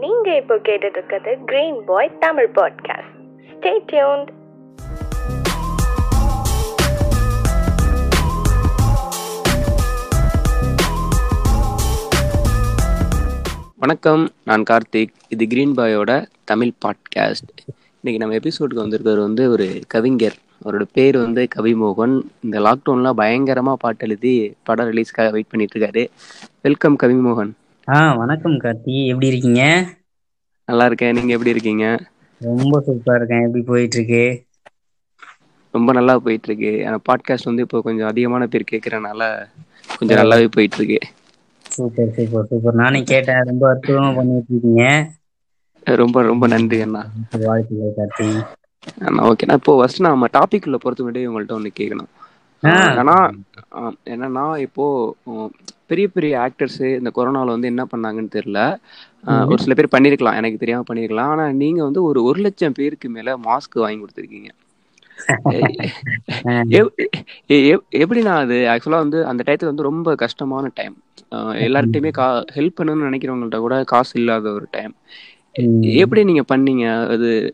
நீங்க இப்போ கேட்டுட்டு இருக்கிறது green boy Tamil podcast stay tuned வணக்கம் நான் கார்த்திக். இது கிரீன் பாயோட தமிழ் பாட்காஸ்ட் இன்னைக்கு நம்ம எபிசோடுக்கு வந்திருக்கிறது வந்து ஒரு கவிஞர். அவரோட பேர் வந்து கவிமோகன். இந்த லாக்டவுன்லாம் பயங்கரமாக பாட்டு எழுதி படம் ரிலீஸ்க்காக வெயிட் பண்ணிட்டு இருக்காரு. வெல்கம் கவிமோகன். ஆ வணக்கம் கார்த்தி. எப்படி இருக்கீங்க? நல்லா இருக்கேன். நீங்க எப்படி இருக்கீங்க? ரொம்ப சூப்பரா இருக்கேன். எப்படி போயிட்டு இருக்கு ரொம்ப நல்லா போயிட்டு இருக்கு ஆனா பாட்காஸ்ட் வந்து இப்போ கொஞ்சம் அதிகமான பேர் கேட்கறனால கொஞ்சம் நல்லாவே போயிட்டு இருக்கு சூப்பர் சூப்பர் சூப்பர். நானே கேட்டேன். ரொம்ப அற்புதமா பண்ணிட்டு இருக்கீங்க ரொம்ப ரொம்ப நன்றி அண்ணா. வாழ்த்துக்கள் கார்த்தி. அண்ணா ஓகேண்ணா இப்போ ஃபர்ஸ்ட் நம்ம டாபிக் உள்ள பொறுத்த முன்னாடி உங்கள்ட்ட ஒன்று கேட்கணும். ஆனா என்னன்னா இப்போ பெரிய பெரிய ஆக்டர்ஸ் இந்த கொரோனால வந்து என்ன பண்ணாங்கன்னு தெரியல. ஒரு சில பேர் பண்ணிருக்கலாம். எனக்கு தெரியாம பண்ணிருக்கலாம். ஆனா நீங்க வந்து ஒரு ஒரு லட்சம் பேருக்கு மேல மாஸ்க் வாங்கி கொடுத்துருக்கீங்க. எப்- எ- எப்- எப்படிண்ணா அது? ஆக்சுவலா வந்து அந்த டயத்துல வந்து ரொம்ப கஷ்டமான டைம் எல்லார்ட்டையுமே கா ஹெல்ப் பண்ணணும்னு நினைக்கிறவங்கள்ட்ட கூட காசு இல்லாத ஒரு டைம். எப்படி நீங்க பண்ணீங்க? அது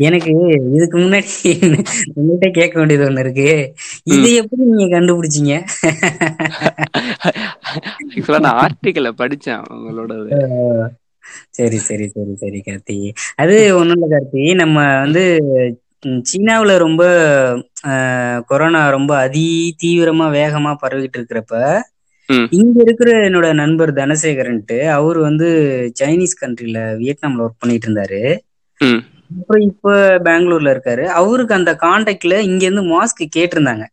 எனக்கு இதுக்கு முன்னாடி உங்கள்கிட்ட கேட்க வேண்டியது ஒண்ணு இருக்கு. இது எப்படி நீங்க கண்டுபிடிச்சீங்க? ஆக்சுவலா நான் ஆர்டிக்கலை படிச்சேன் உங்களோட சரி சரி சரி சரி கார்த்தி. அது ஒண்ணும் இல்ல கார்த்தி. நம்ம வந்து சீனாவுல ரொம்ப கொரோனா ரொம்ப அதி தீவிரமா வேகமா பரவிட்டு இருக்கிறப்ப. இங்க இருக்கிற என்னோட நண்பர் தனசேகரன்ட்டு அவர் வந்து சைனீஸ் கண்ட்ரில வியட்நாம்ல ஒர்க் பண்ணிட்டு இருந்தாரு. அப்புறம் இப்ப பெங்களூர்ல இருக்காரு. அவருக்கு அந்த கான்டாக்ட்ல இங்க இருந்து மாஸ்க் கேட்டிருந்தாங்க.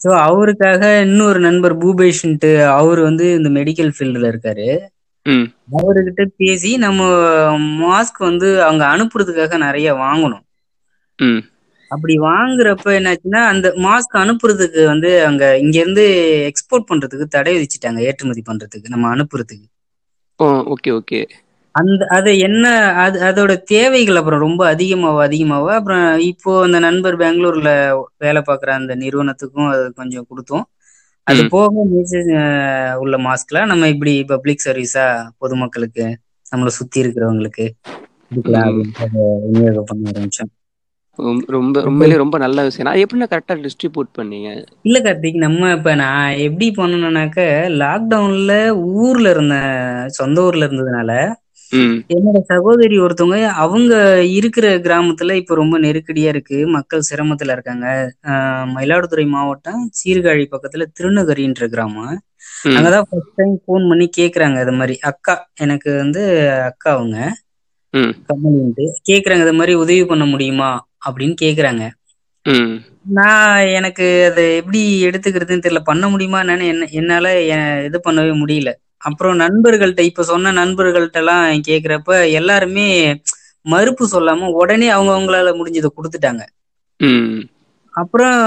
ஸோ அவருக்காக இன்னொரு நண்பர் பூபேஷ்ன்ட்டு அவர் வந்து இந்த மெடிக்கல் ஃபீல்டுல இருக்காரு. அவர்கிட்ட பேசி நம்ம மாஸ்க் வந்து அவங்க அனுப்புறதுக்காக நிறைய வாங்கணும். அப்படி வாங்குறப்ப என்னாச்சுன்னா அந்த மாஸ்க் அனுப்புறதுக்கு வந்து அங்க இங்க இருந்து எக்ஸ்போர்ட் பண்றதுக்கு தடை விதிச்சிட்டாங்க. ஏற்றுமதி பண்றதுக்கு நம்ம அனுப்புறதுக்கு. Okay okay. அந்த அது என்ன அது அதோட தேவைகள் அப்புறம் ரொம்ப அதிகமாவ அதிகமாவ? அப்புறம் இப்போ அந்த நண்பர் பெங்களூர்ல வேலை பார்க்குற அந்த நிறுவனத்துக்கும் அது கொஞ்சம் கொடுத்தோம். அது. போக உள்ள மாஸ்க்ல நம்ம இப்படி பப்ளிக் சர்வீஸா பொதுமக்களுக்கு நம்மளை சுத்தி இருக்கிறவங்களுக்கு பண்ண ஆரம்பிச்சோம். ரொம்ப- ரொம்ப உண்மையிலேயே ரொம்ப நல்ல விஷயம் நான் எப்படின்னா கரெக்டா டிஸ்ட்ரிபியூட் பண்ணீங்க? இல்ல கார்த்திக் நம்ம இப்ப நான் எப்படி பண்ணணும்னாக்க லாக்டவுன்ல ஊர்ல இருந்த சொந்த ஊர்ல இருந்ததுனால என்னோட சகோதரி ஒருத்தவங்க அவங்க இருக்கிற கிராமத்துல இப்ப ரொம்ப நெருக்கடியா இருக்கு. மக்கள் சிரமத்துல இருக்காங்க. மயிலாடுதுறை மாவட்டம் சீர்காழி பக்கத்துல திருநகரின்ற கிராமம். அங்கதான் ஃபர்ஸ்ட் டைம் ஃபோன் பண்ணி கேக்குறாங்க இது மாதிரி. அக்கா எனக்கு வந்து அக்கா அவங்க. கமலின்ட்டு கேக்குறாங்க இது மாதிரி உதவி பண்ண முடியுமா? அப்படின்னு கேக்குறாங்க. நான் எனக்கு அதை எப்படி எடுத்துக்கிறதுன்னு தெரியல. பண்ண முடியுமா என்னன்னு என்ன என்னால இது பண்ணவே முடியல. அப்புறம் நண்பர்கள்ட்ட இப்ப சொன்ன நண்பர்கள்ட்ட எல்லாம் கேக்குறப்ப எல்லாருமே மறுப்பு சொல்லாம உடனே அவங்க அவங்களால முடிஞ்சதை கொடுத்துட்டாங்க. அப்புறம்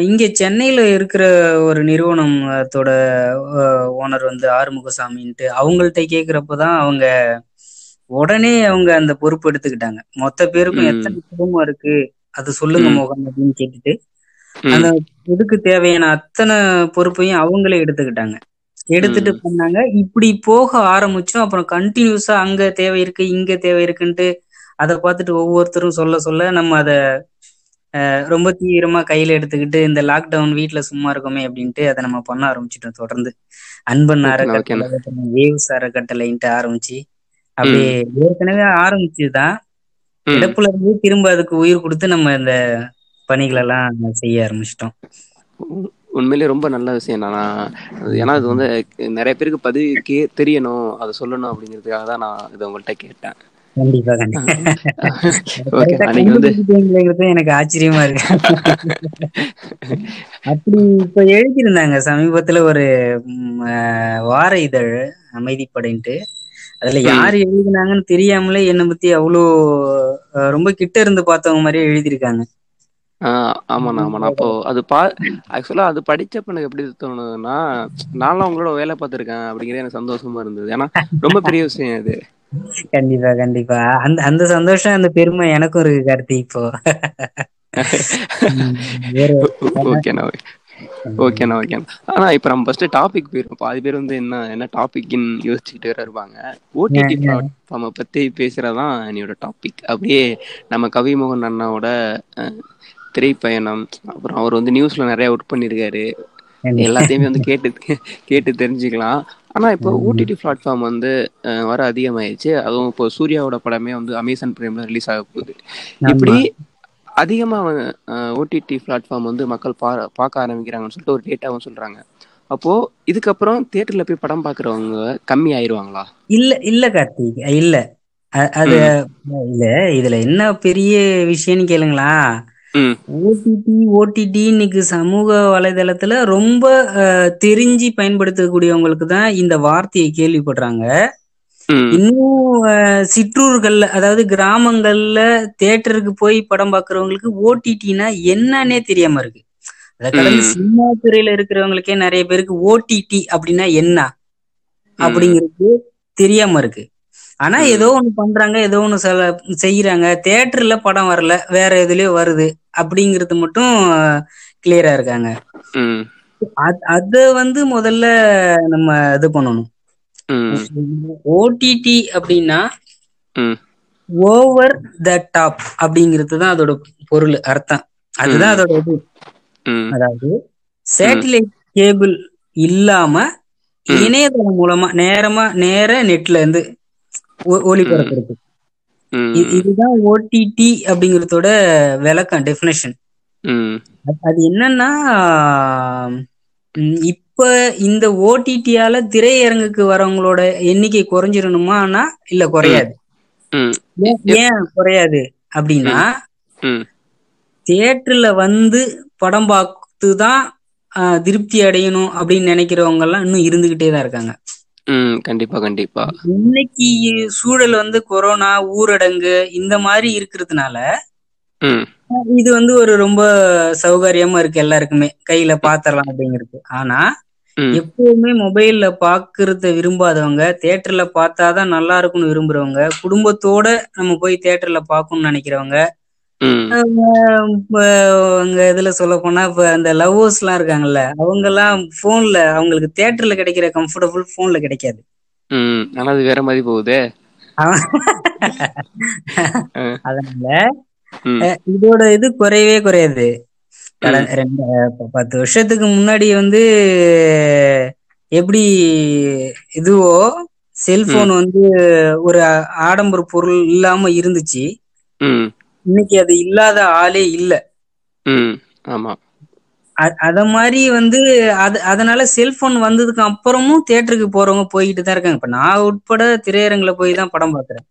இங்க சென்னையில இருக்கிற ஒரு நிறுவனத்தோட ஓனர் வந்து ஆறுமுகசாமின்ட்டு அவங்கள்ட்ட கேக்குறப்பதான் அவங்க உடனே அவங்க அந்த பொறுப்பு எடுத்துக்கிட்டாங்க. மொத்த பேருக்கும். எத்தனை குடும்பம் இருக்கு? அது சொல்லுங்க ம். மோகன் அப்படின்னு கேட்டுட்டு அந்த இதுக்கு தேவையான அத்தனை பொறுப்பையும் அவங்களே எடுத்துக்கிட்டாங்க. எடுத்துட்டு. பண்ணாங்க இப்படி போக ஆரம்பிச்சோம். அப்புறம் கண்டினியூஸா அங்க தேவை இருக்கு இங்க தேவை இருக்குன்ட்டு அதை பார்த்துட்டு ஒவ்வொருத்தரும் சொல்ல சொல்ல நம்ம அதை ரொம்ப தீவிரமா கையில எடுத்துக்கிட்டு இந்த லாக்டவுன் வீட்ல சும்மா இருக்கோமே அப்படின்ட்டு அதை நம்ம பண்ண ஆரம்பிச்சிட்டோம் தொடர்ந்து. அன்பன் அறக்கட்டளை வேவ்ஸ் அறக்கட்டளைன்ட்டு ஆரம்பிச்சு அப்படியே ஏற்கனவே ஆரம்பிச்சுதான். ம். இழப்புல இருந்து திரும்ப அதுக்கு உயிர் கொடுத்து நம்ம இந்த பணிகள் எல்லாம் செய்ய ஆரம்பிச்சிட்டோம். உ- உண்மையிலேயே ரொம்ப நல்ல விஷயம் நான் ஏன்னா அது வந்து நிறைய பேருக்கு பதிவு கே தெரியணும் அதை சொல்லணும் அப்படிங்கிறதுக்காக தான் நான் இதை உங்கள்கிட்ட கேட்டேன். எனக்கு ஆச்சரியமா இருக்கு. அப்படி இப்ப எழுதியிருந்தாங்க சமீபத்துல ஒரு வார இதழ் அமைதிப்படைன்ட்டு. அதுல. யாரு எழுதினாங்கன்னு தெரியாமலே என்னை பத்தி அவ்வளோ ரொம்ப கிட்ட இருந்து பார்த்தவங்க மாதிரியே எழுதியிருக்காங்க. ஆமாண்ணா ஆமாண்ணா. அப்போ அது பா ஆக்சுவலா அது படிச்சப்ப எனக்கு எப்படி தோணுதுன்னா நான்லாம் உங்களோட வேலை பார்த்துருக்கேன் அப்படிங்கிறது எனக்கு சந்தோஷமா இருந்தது. ஏன்னா ரொம்ப பெரிய விஷயம் இது கண்டிப்பா கண்டிப்பா. அந்த அந்த சந்தோஷம் அந்த பெருமை எனக்கும் இருக்கு கார்த்தி இப்போ. ஓகேண்ணா ஓகேண்ணா ஓகேண்ணா. ஆனா இப்ப நம்ம ஃபர்ஸ்ட் டாபிக் போயிருவோம் பாதி பேர் வந்து என்ன என்ன டாபிக்னு யோசிச்சுக்கிட்டு வேற இருப்பாங்க. ஓடிடி பிளாட்ஃபார்மை பத்தி பேசுறதான் என்னோட டாபிக் அப்படியே நம்ம கவிமோகன் அண்ணாவோட திரைப்பயணம் அப்புறம் அவர் வந்து நியூஸ்ல நிறைய ஒர்க் பண்ணியிருக்காரு எல்லாத்தையுமே வந்து கேட்டு கேட்டு தெரிஞ்சுக்கலாம். ஆனா இப்போ ஓடிடி பிளாட்ஃபார்ம் வந்து வர அதிகமாயிடுச்சு. அதுவும் இப்போ சூர்யாவோட படமே வந்து அமேசான் பிரைம்ல ரிலீஸ் ஆக போகுது. இப்படி அதிகமா ஓடிடி பிளாட்ஃபார்ம் வந்து மக்கள் பா பார்க்க ஆரம்பிக்கிறாங்கன்னு சொல்லிட்டு ஒரு டேட்டாவும் சொல்றாங்க. அப்போ இதுக்கப்புறம் தியேட்டர்ல போய் படம் பார்க்கறவங்க கம்மி ஆயிருவாங்களா? இல்ல இல்ல கார்த்திக். இல்ல. அது இல்ல இதுல என்ன பெரிய விஷயம்னு கேளுங்களா ஓடிடி ஓடிடி இன்னைக்கு சமூக வலைதளத்துல ரொம்ப தெரிஞ்சு பயன்படுத்தக்கூடியவங்களுக்கு தான் இந்த வார்த்தையை கேள்விப்படுறாங்க. இன்னும் சிற்றூர்கள்ல அதாவது கிராமங்கள்ல தியேட்டருக்கு போய் படம் பார்க்கறவங்களுக்கு ஓடிடினா என்னன்னே தெரியாம இருக்கு. அதை கடந்து. சினிமா துறையில இருக்கிறவங்களுக்கே நிறைய பேருக்கு ஓடிடி அப்படின்னா என்ன? அப்படிங்கிறது தெரியாம இருக்கு. ஆனா. ஏதோ ஒண்ணு பண்றாங்க ஏதோ ஒண்ணு செல- செய்யறாங்க தியேட்டர்ல படம் வரல வேற எதுலயோ வருது அப்படிங்கிறது மட்டும் கிளியரா இருக்காங்க. அத்- வந்து முதல்ல நம்ம இது பண்ணணும். ஓடிடி அப்படின்னா ஓவர் த டாப் அப்படிங்கிறது தான் அதோட பொருள் அர்த்தம். அதுதான் அதோட இது. அதாவது சேட்டிலைட் கேபிள் இல்லாம. இணையதளம் மூலமா நேரமா நேர நெட்ல இருந்து ஒ- ஒளிபரப்புறது ம். இ- இதுதான் ஓடிடி அப்படிங்கறதோட விளக்கம் டெஃபினேஷன் ம். அது என்னன்னா இப்ப இந்த ஓடிடியால திரையரங்குக்கு வரவங்களோட எண்ணிக்கை குறைஞ்சிரணுமானா இல்ல குறையாது. ஏன் குறையாது அப்படின்னா தியேட்டர்ல வந்து படம் பார்த்து தான் ஆஹ், திருப்தி அடையணும் அப்படின்னு நினைக்கிறவங்க எல்லாம் இன்னும் இருந்துகிட்டே தான் இருக்காங்க. ம் கண்டிப்பா கண்டிப்பா. இன்னைக்கு சூழல் வந்து கொரோனா ஊரடங்கு இந்த மாதிரி இருக்கிறதுனால இது வந்து ஒரு ரொம்ப சௌகரியமா இருக்கு எல்லாருக்குமே. கையில பாத்திரலாம் அப்படிங்கிறது. ஆனா எப்பவுமே மொபைல்ல பாக்குறத விரும்பாதவங்க தியேட்டர்ல பார்த்தாதான் நல்லா இருக்கும்னு விரும்புறவங்க குடும்பத்தோட நம்ம போய் தியேட்டர்ல பார்க்கணும்னு நினைக்கிறவங்க அங்க இதுல சொல்ல போனா இப்ப அந்த லவ்வர்ஸ் எல்லாம் இருக்காங்கல்ல அவங்க எல்லாம் போன்ல அவங்களுக்கு தியேட்டர்ல கிடைக்கிற கம்ஃபர்டபுள் போன்ல கிடைக்காது. ஆனா அது வேற மாதிரி போகுதே. அதனால இதோட இது குறையவே குறையாது. ரெண்டு பத்து வருஷத்துக்கு முன்னாடி வந்து எப்படி இதுவோ செல்போன் வந்து ஒரு ஆடம்பர பொருள் இல்லாம இருந்துச்சு. இன்னைக்கு அது இல்லாத ஆளே இல்ல. ஆமா. அத மாதிரி வந்து அது அதனால செல்போன் வந்ததுக்கு அப்புறமும் தியேட்டருக்கு போறவங்க போய்கிட்டு தான் இருக்காங்க. இப்ப நான் உட்பட திரையரங்குல போய் தான் படம் பாக்குறேன்.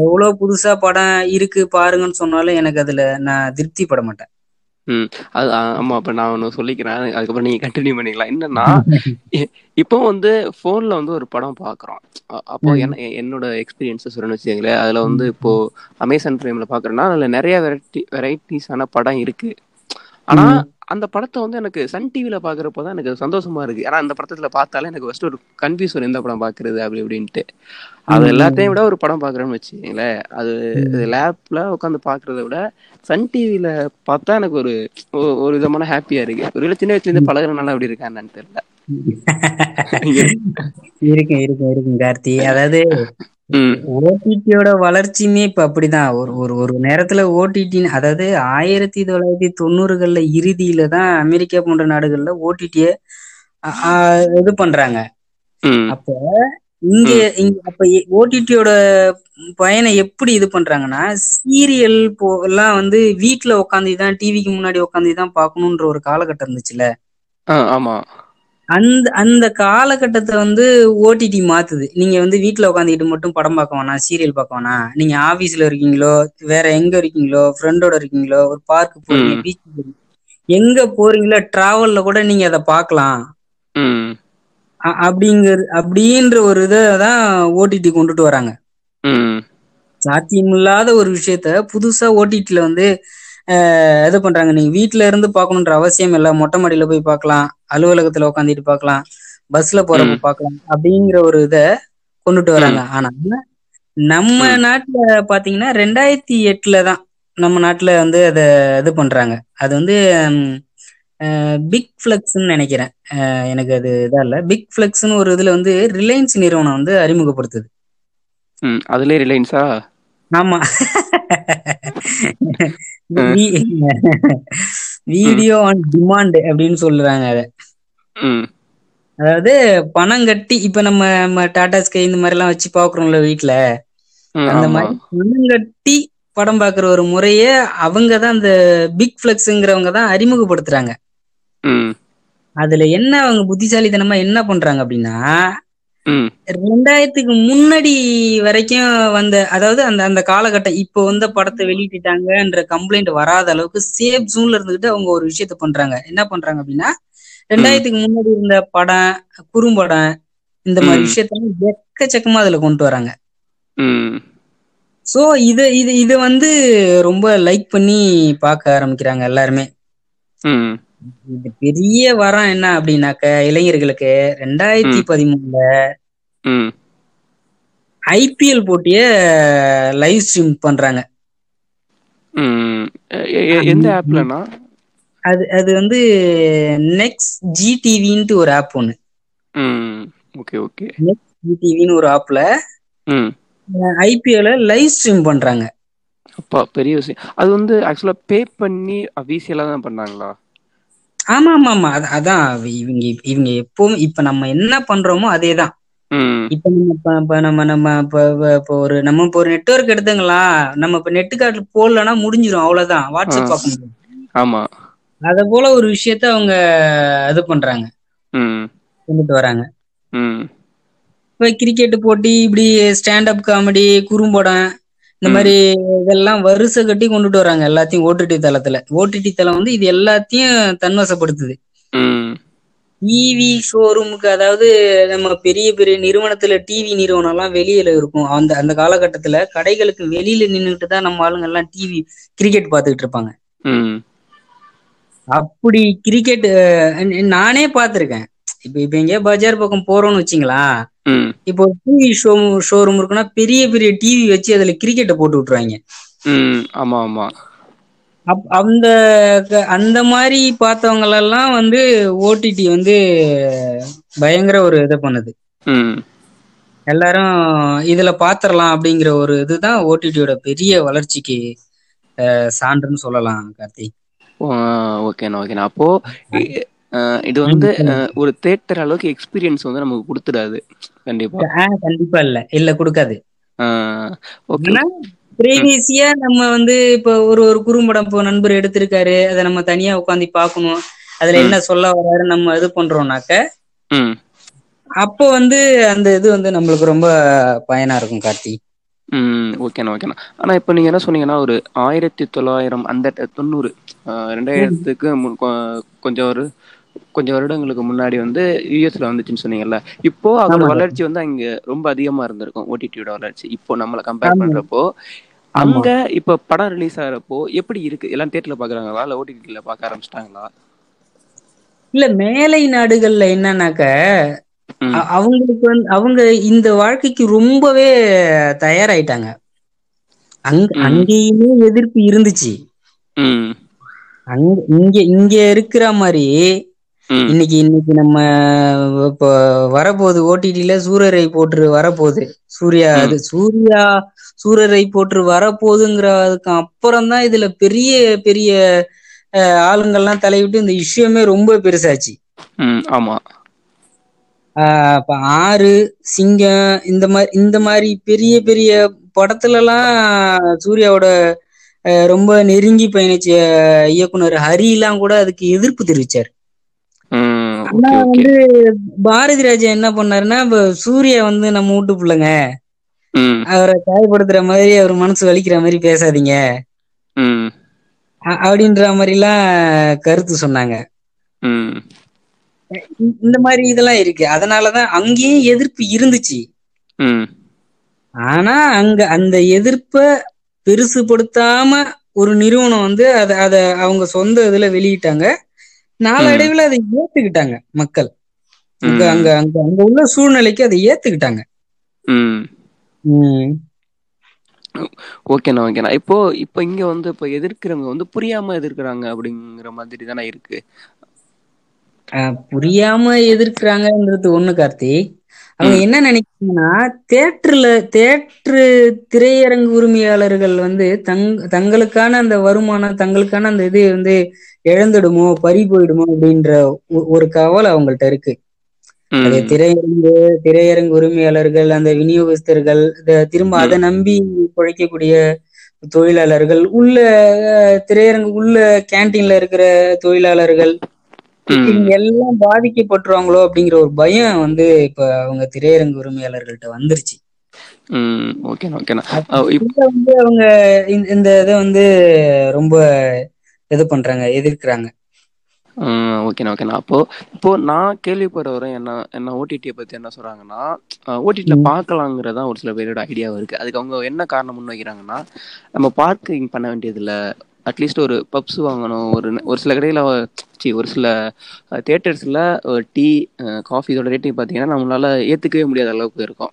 எவ்வளவு புதுசா படம் இருக்கு பாருங்கன்னு சொன்னாலும் எனக்கு அதுல நான் திருப்தி பட மாட்டேன். ம். அது ஆமா அப்ப நான் ஒன்று சொல்லிக்கிறேன். அதுக்கப்புறம் நீங்க கண்டினியூ பண்ணிக்கலாம். என்னன்னா இப்போ வந்து போன்ல வந்து ஒரு படம் பாக்குறோம். அப்போ என்ன என்னோட எக்ஸ்பீரியன்ஸ் சொல்லணும்னு வச்சுக்கோங்களேன். அதுல வந்து இப்போ அமேசான் பிரைம்ல பாக்குறேன்னா அதுல நிறைய வெரைட்டி வெரைட்டிஸான படம் இருக்கு. ஆனா அந்த படத்தை வந்து எனக்கு சன் டிவில பாக்குறப்போ தான் எனக்கு சந்தோஷமா இருக்கு. ஆனா அந்த படத்துல பார்த்தாலே எனக்கு ஃபர்ஸ்ட் ஒரு கன்ஃபியூஸ் வரும் எந்த படம் பாக்குறது அப்படி இப்படின்ட்டு. அது எல்லாத்தையும் விட ஒரு படம் பாக்குறேன்னு வச்சுக்கோங்களேன். அது லேப்ல உட்காந்து பாக்குறத விட சன் டிவில பார்த்தா எனக்கு ஒரு ஒரு விதமான ஹாப்பியா இருக்கு. ஒரு சின்ன வயசுல இருந்து பழகுறதுனால அப்படி இருக்கா என்னன்னு தெரியல. இருக்கும் இருக்கும் இருக்கும் கார்த்தி. அதாவது ஓடிடியோட வளர்ச்சியுமே இப்ப அப்படிதான். ஒரு ஒரு ஒரு நேரத்துல ஓடிடி அதாவது ஆயிரத்தி தொள்ளாயிரத்தி தொண்ணூறுகள்ல இறுதியில தான் அமெரிக்கா போன்ற நாடுகள்ல ஓடிடிய இது பண்றாங்க. அப்ப இங்க இங்க அப்ப ஓடிடியோட பயனை எப்படி இது பண்றாங்கன்னா சீரியல் போ எல்லாம் வந்து வீட்டுல உட்காந்து தான் டிவிக்கு முன்னாடி உட்காந்து தான் பார்க்கணுன்ற ஒரு காலகட்டம் இருந்துச்சுல்ல ஆ ஆமா. அந்த அந்த காலகட்டத்தை வந்து ஓடிடி மாத்துது. நீங்க வந்து வீட்ல உட்காந்துக்கிட்டு மட்டும் படம் பார்க்க வேணாம் சீரியல் பார்க்க வேணாம். நீங்க ஆபீஸ்ல இருக்கீங்களோ வேற எங்க இருக்கீங்களோ ஃப்ரெண்டோட இருக்கீங்களோ ஒரு பார்க் போறீங்க. பீச் எங்க போறீங்களோ டிராவல்ல கூட நீங்க அதை பார்க்கலாம். ம். அ- அப்படிங்கிற அப்படின்ற ஒரு இதை தான் ஓடிடி கொண்டுட்டு வராங்க. சாத்தியமில்லாத ஒரு விஷயத்த புதுசா ஓடிடில வந்து இது பண்றாங்க. நீங்க வீட்ல இருந்து பார்க்கணுன்ற அவசியம் இல்லை. மொட்டை மாடியில போய் பார்க்கலாம் அலுவலகத்துல உட்காந்துட்டு பார்க்கலாம் பஸ்ல போறப்ப ம். பார்க்கலாம் அப்படிங்கிற ஒரு இத கொண்டுட்டு வராங்க. ஆனா நம்ம. நாட்டுல பாத்தீங்கன்னா ரெண்டாயிரத்தி எட்டுல தான் நம்ம நாட்டுல வந்து அத இது பண்றாங்க. அது வந்து பிக் ஃபிளக்ஸ்ன்னு நினைக்கிறேன். எனக்கு அது இதா இல்ல. பிக் ஃபிளக்ஸ்னு ஒரு இதுல வந்து ரிலையன்ஸ் நிறுவனம் வந்து அறிமுகப்படுத்துது. ம் அதுலயே ரிலையன்ஸா? ஆமா. வீடியோ ஆன் டிமாண்ட் அப்படின்னு சொல்றாங்க அத. அதாவது பணம் கட்டி இப்ப நம்ம நம்ம டாடா ஸ்கை இந்த மாதிரி எல்லாம் வச்சு பாக்குறோம்ல வீட்ல. ம், அந்த மாதிரி பணம் கட்டி படம் பாக்குற ஒரு முறைய அவங்க தான் அந்த பிக் ஃபிளக்ஸ்ங்கிறவங்க தான் அறிமுகப்படுத்துறாங்க. அதுல என்ன அவங்க புத்திசாலித்தனமா என்ன பண்றாங்க அப்படின்னா ரெண்டாயிரத்துக்கு முன்னாடி வரைக்கும் வந்த அதாவது அந்த அந்த காலகட்டம் இப்போ வந்த படத்தை வெளியிட்டுட்டாங்கன்ற கம்ப்ளைண்ட் வராத அளவுக்கு சேஃப் ஜூன்ல இருந்துகிட்டு அவங்க ஒரு விஷயத்த பண்றாங்க. என்ன பண்றாங்க அப்படின்னா ரெண்டாயிரத்துக்கு முன்னாடி இருந்த படம் குறும்படம் இந்த மாதிரி ம். விஷயத்தெல்லாம் எக்கச்சக்கமா அதுல கொண்டு வராங்க. சோ இது இது இது வந்து ரொம்ப லைக் பண்ணி பார்க்க ஆரம்பிக்கிறாங்க எல்லாருமே. பெரிய வரம் என்ன அப்படின்னாக்க இளைஞர்களுக்கு ரெண்டாயிரத்தி. பதிமூணுல ஐபிஎல் போட்டிய லைவ் ஸ்ட்ரீம் பண்றாங்க. எந்த ஆப்லனா அது அது வந்து நெக்ஸ்ட் ஜி டிவின்ட்டு ஒரு ஆப் ஒன்று ஓகே ஓகே. நெக்ஸ்ட் ஜி டிவின்னு ஒரு ஆப்ல ஐபிஎல் லைவ் ஸ்ட்ரீம் பண்றாங்க. அப்பா பெரிய விஷயம். அது வந்து ஆக்சுவலா பே பண்ணி அபிஷியலா தான் பண்ணாங்களா? ஆமா ஆமா ஆமா அது- அதான் இவங்க இவங்க எப்பவும் இப்ப நம்ம என்ன பண்றோமோ அதே தான் ம். இப்ப நம்ம இப்ப- நம்ம நம்ம இப்ப ஒரு நம்ம இப்ப ஒரு நெட்வொர்க் எடுத்துங்களா? நம்ம இப்ப நெட்டு கார்டு போடலன்னா முடிஞ்சிடும் அவ்வளவுதான். வாட்ஸ்அப். பார்க்க முடியும் ஆமா. அத போல ஒரு விஷயத்த அவங்க இது பண்றாங்க. கொண்டுட்டு வராங்க. இப்ப கிரிக்கெட் போட்டி இப்படி ஸ்டாண்ட் அப் காமெடி குறும்படம் இந்த. மாதிரி இதெல்லாம் வரிசை கட்டி கொண்டுட்டு வராங்க எல்லாத்தையும் ஓடிடி தளத்துல. ஓடிடி தளம் வந்து இது எல்லாத்தையும் தன்வசப்படுத்துது. டிவி ஷோரூமுக்கு அதாவது நம்ம பெரிய பெரிய நிறுவனத்துல டிவி நிறுவனம் எல்லாம் வெளியில இருக்கும். அந்த அந்த காலகட்டத்துல கடைகளுக்கு வெளியில நின்னுட்டு தான் நம்ம ஆளுங்க எல்லாம் டிவி கிரிக்கெட் பார்த்துக்கிட்டு இருப்பாங்க. அப்படி கிரிக்கெட் நானே பார்த்திருக்கேன். இப்ப இப்ப எங்கேயா பஜார் பக்கம் போறோம்னு வச்சுங்களா இப்போ டிவி ஷோ ஷோரூம் இருக்குன்னா பெரிய பெரிய டிவி வச்சு அதுல கிரிக்கெட்டை போட்டு விட்டுருவாங்க. ஆமா ஆமா. அந்த அந்த மாதிரி பார்த்தவங்க எல்லாம் வந்து ஓடிடி வந்து பயங்கர ஒரு இதை பண்ணுது. எல்லாரும் இதுல பாத்திரலாம் அப்படிங்கிற ஒரு இதுதான் ஓடிடியோட பெரிய வளர்ச்சிக்கு சான்றுன்னு சொல்லலாம் கார்த்தி ஓகேண்ணா ஓகேண்ணா. அப்போ இது வந்து ஒரு தேட்டர் அளவுக்கு எக்ஸ்பீரியன்ஸ் வந்து நமக்கு கொடுத்துடாது. கண்டிப்பா. கண்டிப்பா இல்ல. இல்ல கொடுக்காது. பிரைவேசியா நம்ம வந்து இப்ப ஒரு ஒரு குறும்படம் இப்போ நண்பர் எடுத்திருக்காரு. அதை நம்ம தனியா உட்காந்து பார்க்கணும் அதுல. என்ன சொல்ல வர்றாரு நம்ம இது பண்றோம்னாக்க அப்போ வந்து அந்த இது வந்து நம்மளுக்கு ரொம்ப பயனா இருக்கும் கார்த்தி. ம் ஓகேண்ணா ஓகேண்ணா ஆனா இப்போ நீங்க என்ன சொன்னீங்கன்னா ஒரு ஆயிரத்தி தொள்ளாயிரம் அந்த தொண்ணூறு ரெண்டாயிரத்துக்கு கொஞ்சம் ஒரு கொஞ்சம் வருடங்களுக்கு முன்னாடி வந்து யூஎஸ்ல வந்துச்சுன்னு சொன்னீங்கல்ல இப்போ அதோட. வளர்ச்சி வந்து அங்க ரொம்ப அதிகமா இருந்திருக்கும் ஓடிடியோட வளர்ச்சி இப்போ நம்மளை கம்பேர். பண்றப்போ. அங்க இப்ப படம் ரிலீஸ் ஆகிறப்போ எப்படி இருக்கு எல்லாம் தேட்டர்ல பாக்குறாங்களா இல்ல ஓடிடில பார்க்க ஆரம்பிச்சிட்டாங்களா இல்ல மேலை நாடுகள்ல என்னன்னாக்க அவங்களுக்கு வந்து அவங்க இந்த வாழ்க்கைக்கு ரொம்பவே தயாராயிட்டாங்க அங்க. அங்கேயுமே எதிர்ப்பு இருந்துச்சு அங்க இங்க இங்க இருக்கிற மாதிரி இன்னைக்கு இன்னைக்கு நம்ம இப்போ வரப்போகுது ஓடிடில சூரரை போட்டு வரப்போகுது. சூர்யா. அது சூர்யா சூரரை போட்டு வரப்போகுதுங்கிறதுக்கு அப்புறம் தான் இதுல பெரிய பெரிய ஆளுங்கள்லாம் தலையிட்டு இந்த இஷ்யூமே ரொம்ப பெருசாச்சு. ஆமா. ஆஹ் இப்ப ஆறு சிங்கம் இந்த மாதிரி இந்த மாதிரி பெரிய பெரிய படத்துல எல்லாம் சூர்யாவோட ரொம்ப நெருங்கி பயணிச்ச இயக்குனர் ஹரி எல்லாம் கூட அதுக்கு எதிர்ப்பு தெரிவிச்சார். ஆனா வந்து பாரதி ராஜா என்ன பண்ணாருன்னா இப்ப சூர்யா வந்து நம்ம வீட்டு பிள்ளைங்க. அவரை காயப்படுத்துற மாதிரி அவர் மனசு வலிக்கிற மாதிரி பேசாதீங்க. அப்படின்ற மாதிரி எல்லாம் கருத்து சொன்னாங்க. இந்த- மாதிரி இதெல்லாம் இருக்கு. அதனாலதான் அங்கேயும் எதிர்ப்பு இருந்துச்சு. ஆனா அங்க அந்த எதிர்ப்ப பெருசுபடுத்தாம ஒரு நிறுவனம் வந்து அத அத அவங்க சொந்த இதுல வெளியிட்டாங்க. நாளடைவுல அதை ஏத்துக்கிட்டாங்க மக்கள். அங்க. அங்க அங்க அங்க உள்ள சூழ்நிலைக்கு அதை ஏத்துக்கிட்டாங்க. ஓகேண்ணா ஓகேண்ணா. இப்போ இப்போ இங்க வந்து இப்போ எதிர்க்கிறவங்க வந்து புரியாம எதிர்க்கிறாங்க அப்படிங்கிற மாதிரி தானே இருக்கு? புரியாம எதிர்க்கிறாங்கன்றது ஒண்ணு கார்த்திக் அவங்க. என்ன நினைக்கிறாங்கன்னா தேட்டர்ல தேட்ரு திரையரங்கு உரிமையாளர்கள் வந்து தங் தங்களுக்கான அந்த வருமானம் தங்களுக்கான அந்த இது வந்து இழந்துடுமோ பறி போயிடுமோ அப்படின்ற ஒரு கவலை அவங்கள்ட்ட இருக்கு அது. திரையரங்கு திரையரங்கு உரிமையாளர்கள் அந்த விநியோகஸ்தர்கள் திரும்ப. அதை நம்பி பிழைக்கக்கூடிய தொழிலாளர்கள் உள்ள திரையரங்கு உள்ள கேண்டீன்ல இருக்கிற தொழிலாளர்கள். இவங்க எல்லாம் பாதிக்கப்பட்டுருவாங்களோ அப்படிங்கிற ஒரு பயம் வந்து இப்ப அவங்க திரையரங்கு உரிமையாளர்கள்ட்ட வந்துருச்சு. வந்து அவங்க இந்த- இதை வந்து ரொம்ப இது பண்றாங்க எதிர்க்கிறாங்க. ஓகேண்ணா ஓகேண்ணா அப்போ இப்போ நான் கேள்விப்படுற வரை என்ன என்ன ஓடிடியை பத்தி என்ன சொல்றாங்கன்னா ஓடிடியில் ம். பார்க்கலாங்கிறதா ஒரு சில பேரோட ஐடியாவும் இருக்கு. அதுக்கு அவங்க என்ன காரணம் முன் வைக்கிறாங்கன்னா நம்ம பார்க்கிங் பண்ண வேண்டியதில்ல அட்லீஸ்ட் ஒரு பப்ஸ் வாங்கணும். ஒரு ஒரு சில கடையில் சி ஒரு சில தேட்டர்ஸில் டீ காஃபி இதோட ரேட்டிங் பார்த்தீங்கன்னா நம்மளால ஏற்றுக்கவே முடியாத அளவுக்கு இருக்கும்.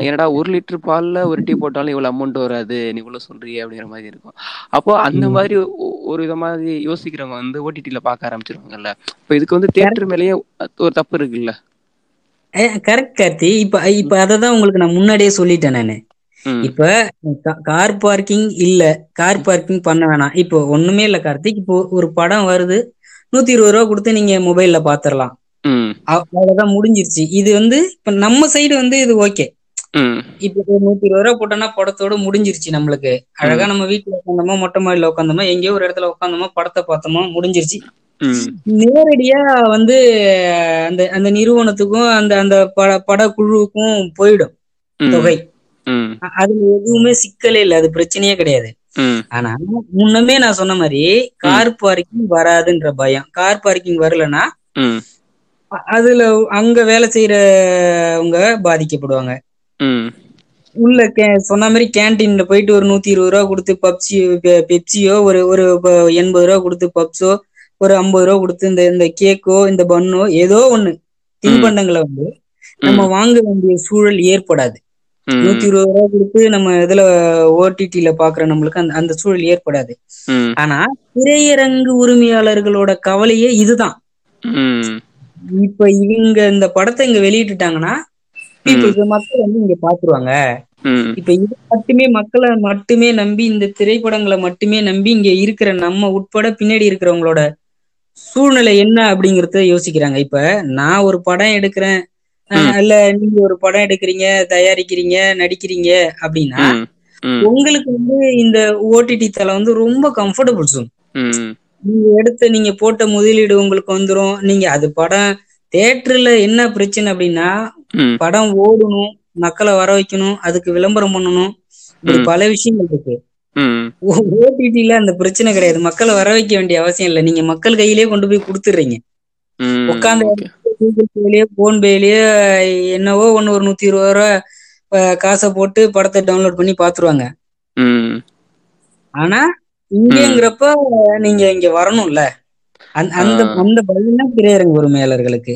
என்னடா ஒரு லிட்டர் பால்ல ஒரு டீ போட்டாலும் இவ்வளவு அமௌண்ட் வராது நீ இவ்வளவு சொல்றியே அப்படிங்கிற மாதிரி இருக்கும். அப்போ அந்த. மாதிரி ஒரு வித மாதிரி யோசிக்கிறவங்க வந்து ஓடிடில பார்க்க ஆரம்பிச்சிருவாங்கல்ல. இப்போ இதுக்கு வந்து தேட்டர் மேலேயே ஒரு தப்பு இருக்குல்ல? கரெக்ட் கார்த்தி. இப்ப இப்ப அததான் உங்களுக்கு நான் முன்னாடியே சொல்லிட்டேன் நானு. இப்ப கார் பார்க்கிங் இல்ல. கார் பார்க்கிங் பண்ண வேணாம். இப்போ ஒண்ணுமே இல்ல கார்த்திக். இப்போ ஒரு படம் வருது. நூத்தி இருபது ரூபா கொடுத்து நீங்க மொபைல்ல பாத்திரலாம். அவ்வளவுதான் முடிஞ்சிருச்சு. இது வந்து இப்ப நம்ம சைடு வந்து இது ஓகே இப்ப நூத்தி இருபது ரூபா போட்டோம்னா படத்தோட முடிஞ்சிருச்சு நம்மளுக்கு. அழகா நம்ம வீட்டுல உட்காந்தோமோ மொட்டை மாடியில உட்காந்தோமோ எங்கேயோ ஒரு இடத்துல உட்காந்தோமோ படத்தை பார்த்தோமோ முடிஞ்சிருச்சு. நேரடியா வந்து அந்த அந்த நிறுவனத்துக்கும் அந்த அந்த பட படக்குழுவுக்கும் போயிடும் தொகை. அதுல எதுவுமே சிக்கலே இல்ல அது பிரச்சனையே கிடையாது. ஆனா முன்னமே நான் சொன்ன மாதிரி கார் பார்க்கிங் வராதுன்ற பயம். கார் பார்க்கிங் வரலன்னா அதுல அங்க வேலை செய்யறவங்க பாதிக்கப்படுவாங்க. உள்ள சொன்ன மாதிரி கேன்டீன்ல போயிட்டு ஒரு நூத்தி இருபது ரூபா கொடுத்து பப்சி பெப்சியோ ஒரு ஒரு எண்பது ரூபா கொடுத்து பப்ஸோ ஒரு ஐம்பது ரூபா கொடுத்து இந்த இந்த கேக்கோ இந்த பன்னோ ஏதோ ஒண்ணு தின்பண்டங்களை வந்து நம்ம வாங்க வேண்டிய சூழல் ஏற்படாது. நூத்தி இருபது ரூபா கொடுத்து நம்ம இதுல ஓடிடில பாக்குற நம்மளுக்கு அந்த அந்த சூழல் ஏற்படாது. ஆனா திரையரங்கு உரிமையாளர்களோட கவலையே இதுதான். இப்ப இவங்க இந்த படத்தை இங்க வெளியிட்டுட்டாங்கன்னா மக்கள் வந்து இங்க பாத்துருவாங்க. இப்ப இது மட்டுமே மக்களை மட்டுமே நம்பி இந்த திரைப்படங்களை மட்டுமே நம்பி இங்க இருக்கிற நம்ம உட்பட பின்னாடி இருக்கிறவங்களோட சூழ்நிலை என்ன அப்படிங்கறத யோசிக்கிறாங்க. இப்ப நான் ஒரு படம் எடுக்கிறேன். இல்ல நீங்க ஒரு படம் எடுக்கிறீங்க தயாரிக்கிறீங்க நடிக்கிறீங்க அப்படின்னா உங்களுக்கு வந்து இந்த ஓடிடி தளம் வந்து ரொம்ப கம்ஃபர்டபுள் ஜோன் நீங்க எடுத்த நீங்க போட்ட முதலீடு உங்களுக்கு வந்துரும். நீங்க அது படம் தேட்டர்ல என்ன பிரச்சனை அப்படின்னா படம் ஓடணும் மக்களை வர வைக்கணும் அதுக்கு விளம்பரம் பண்ணணும். இப்படி. பல விஷயங்கள் இருக்கு. ஓடிடில அந்த பிரச்சனை கிடையாது. மக்களை வர வைக்க வேண்டிய அவசியம் இல்லை. நீங்க மக்கள் கையிலேயே கொண்டு போய் உட்கார்ந்த ஓகே. கூகுள் பேலயோ போன் பேலயோ என்னவோ ஒன்னு ஒரு நூத்தி இருபது ரூபா காசை போட்டு படத்தை டவுன்லோட் பண்ணி பாத்துருவாங்க. ஆனா இங்கங்கிறப்ப நீங்க இங்க வரணும்ல. அந்த அந்த ஆ. அந்த பயம் தான் திரையரங்கு உரிமையாளர்களுக்கு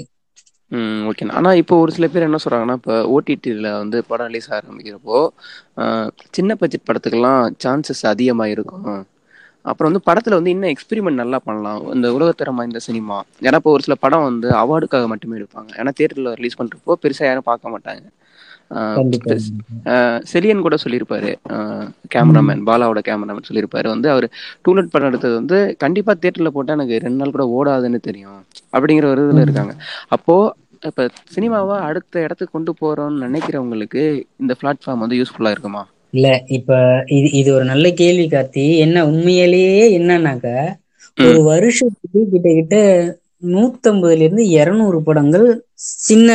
ம் ஓகே ஆனால் இப்போ ஒரு சில பேர் என்ன சொல்கிறாங்கன்னா இப்போ ஓடிடியில் வந்து படம் ரிலீஸ் ஆரம்பிக்கிறப்போ சின்ன பட்ஜெட் படத்துக்கெல்லாம் சான்சஸ் அதிகமாக இருக்கும் அப்புறம் வந்து படத்தில் வந்து இன்னும் எக்ஸ்பெரிமெண்ட் நல்லா பண்ணலாம். இந்த உலகத்தரம் வாய்ந்த சினிமா ஏன்னா இப்போ ஒரு சில படம் வந்து அவார்டுக்காக மட்டுமே எடுப்பாங்க. ஏன்னா தேட்டரில் ரிலீஸ் பண்ணுறப்போ பெருசாக யாரும் பார்க்க மாட்டாங்க. கண்டிப்பா செலியன் கூட சொல்லியிருப்பாரு. கேமராமேன் பாலாவோட கேமராமேன் சொல்லியிருப்பாரு. வந்து அவர் டூலெட் படம் எடுத்தது வந்து கண்டிப்பாக தேட்டரில் போட்டால் எனக்கு ரெண்டு நாள் கூட ஓடாதுன்னு தெரியும். அப்படிங்கிற ஒரு இதில் இருக்காங்க. அப்போ இப்ப சினிமாவை அடுத்த இடத்துக்கு கொண்டு போறோம்னு நினைக்கிறவங்களுக்கு இந்த பிளாட்ஃபார்ம் வந்து யூஸ்ஃபுல்லா இருக்குமா? இல்ல இப்ப இது இது ஒரு நல்ல கேள்வி கார்த்தி. என்ன உண்மையிலேயே என்னன்னாக்க ஒரு வருஷத்துக்கு கிட்ட கிட்ட நூத்தம்பதுல இருந்து இருநூறு படங்கள் சின்ன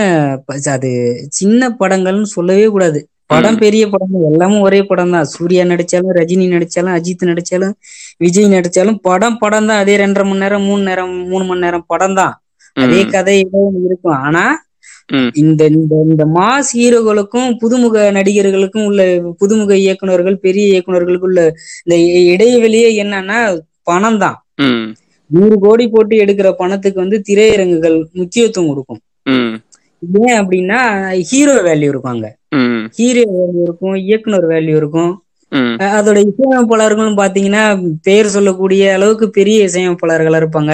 அது சின்ன படங்கள்னு சொல்லவே கூடாது. படம் பெரிய படம் எல்லாமும் ஒரே படம் தான். சூர்யா நடிச்சாலும் ரஜினி நடிச்சாலும் அஜித் நடிச்சாலும் விஜய் நடிச்சாலும் படம் படம் தான். அதே ரெண்டரை மணி நேரம் மூணு நேரம் மூணு மணி நேரம் படம் தான். அதே கதை இருக்கும். ஆனா இந்த இந்த இந்த மாஸ் ஹீரோகளுக்கும் புதுமுக நடிகர்களுக்கும் உள்ள புதுமுக இயக்குனர்கள் பெரிய இயக்குனர்களுக்கும் உள்ள இந்த இடைவெளியே என்னன்னா பணம் தான் நூறு கோடி போட்டு எடுக்கிற பணத்துக்கு வந்து திரையரங்குகள் முக்கியத்துவம் கொடுக்கும். ஏன் அப்படின்னா ஹீரோ வேல்யூ இருக்கும் அங்க ஹீரோ வேல்யூ இருக்கும் இயக்குனர் வேல்யூ இருக்கும். அதோட இசையமைப்பாளர்களும் பாத்தீங்கன்னா பேர் சொல்லக்கூடிய அளவுக்கு பெரிய இசையமைப்பாளர்களா இருப்பாங்க.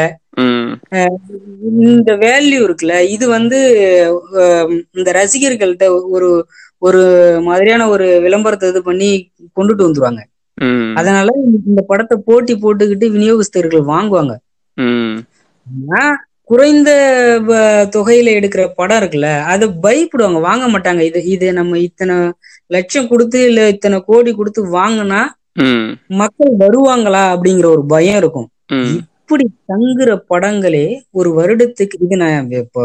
இந்த வேல்யூ இருக்குல்ல இது வந்து இந்த ரசிகர்கள்ட்ட ஒரு ஒரு மாதிரியான ஒரு விளம்பரத்தை இது பண்ணி கொண்டுட்டு வந்துருவாங்க. அதனால இந்த படத்தை போட்டி போட்டுக்கிட்டு விநியோகஸ்தர்கள் வாங்குவாங்க. குறைந்த தொகையில எடுக்கிற படம் இருக்குல்ல அது பயப்படுவாங்க. வாங்க மாட்டாங்க. இது இது நம்ம இத்தனை லட்சம் கொடுத்து இல்ல இத்தனை கோடி கொடுத்து வாங்கினா மக்கள் வருவாங்களா அப்படிங்கிற ஒரு பயம் இருக்கும். இப்படி தங்குற படங்களே ஒரு வருடத்துக்கு இது நான் இப்போ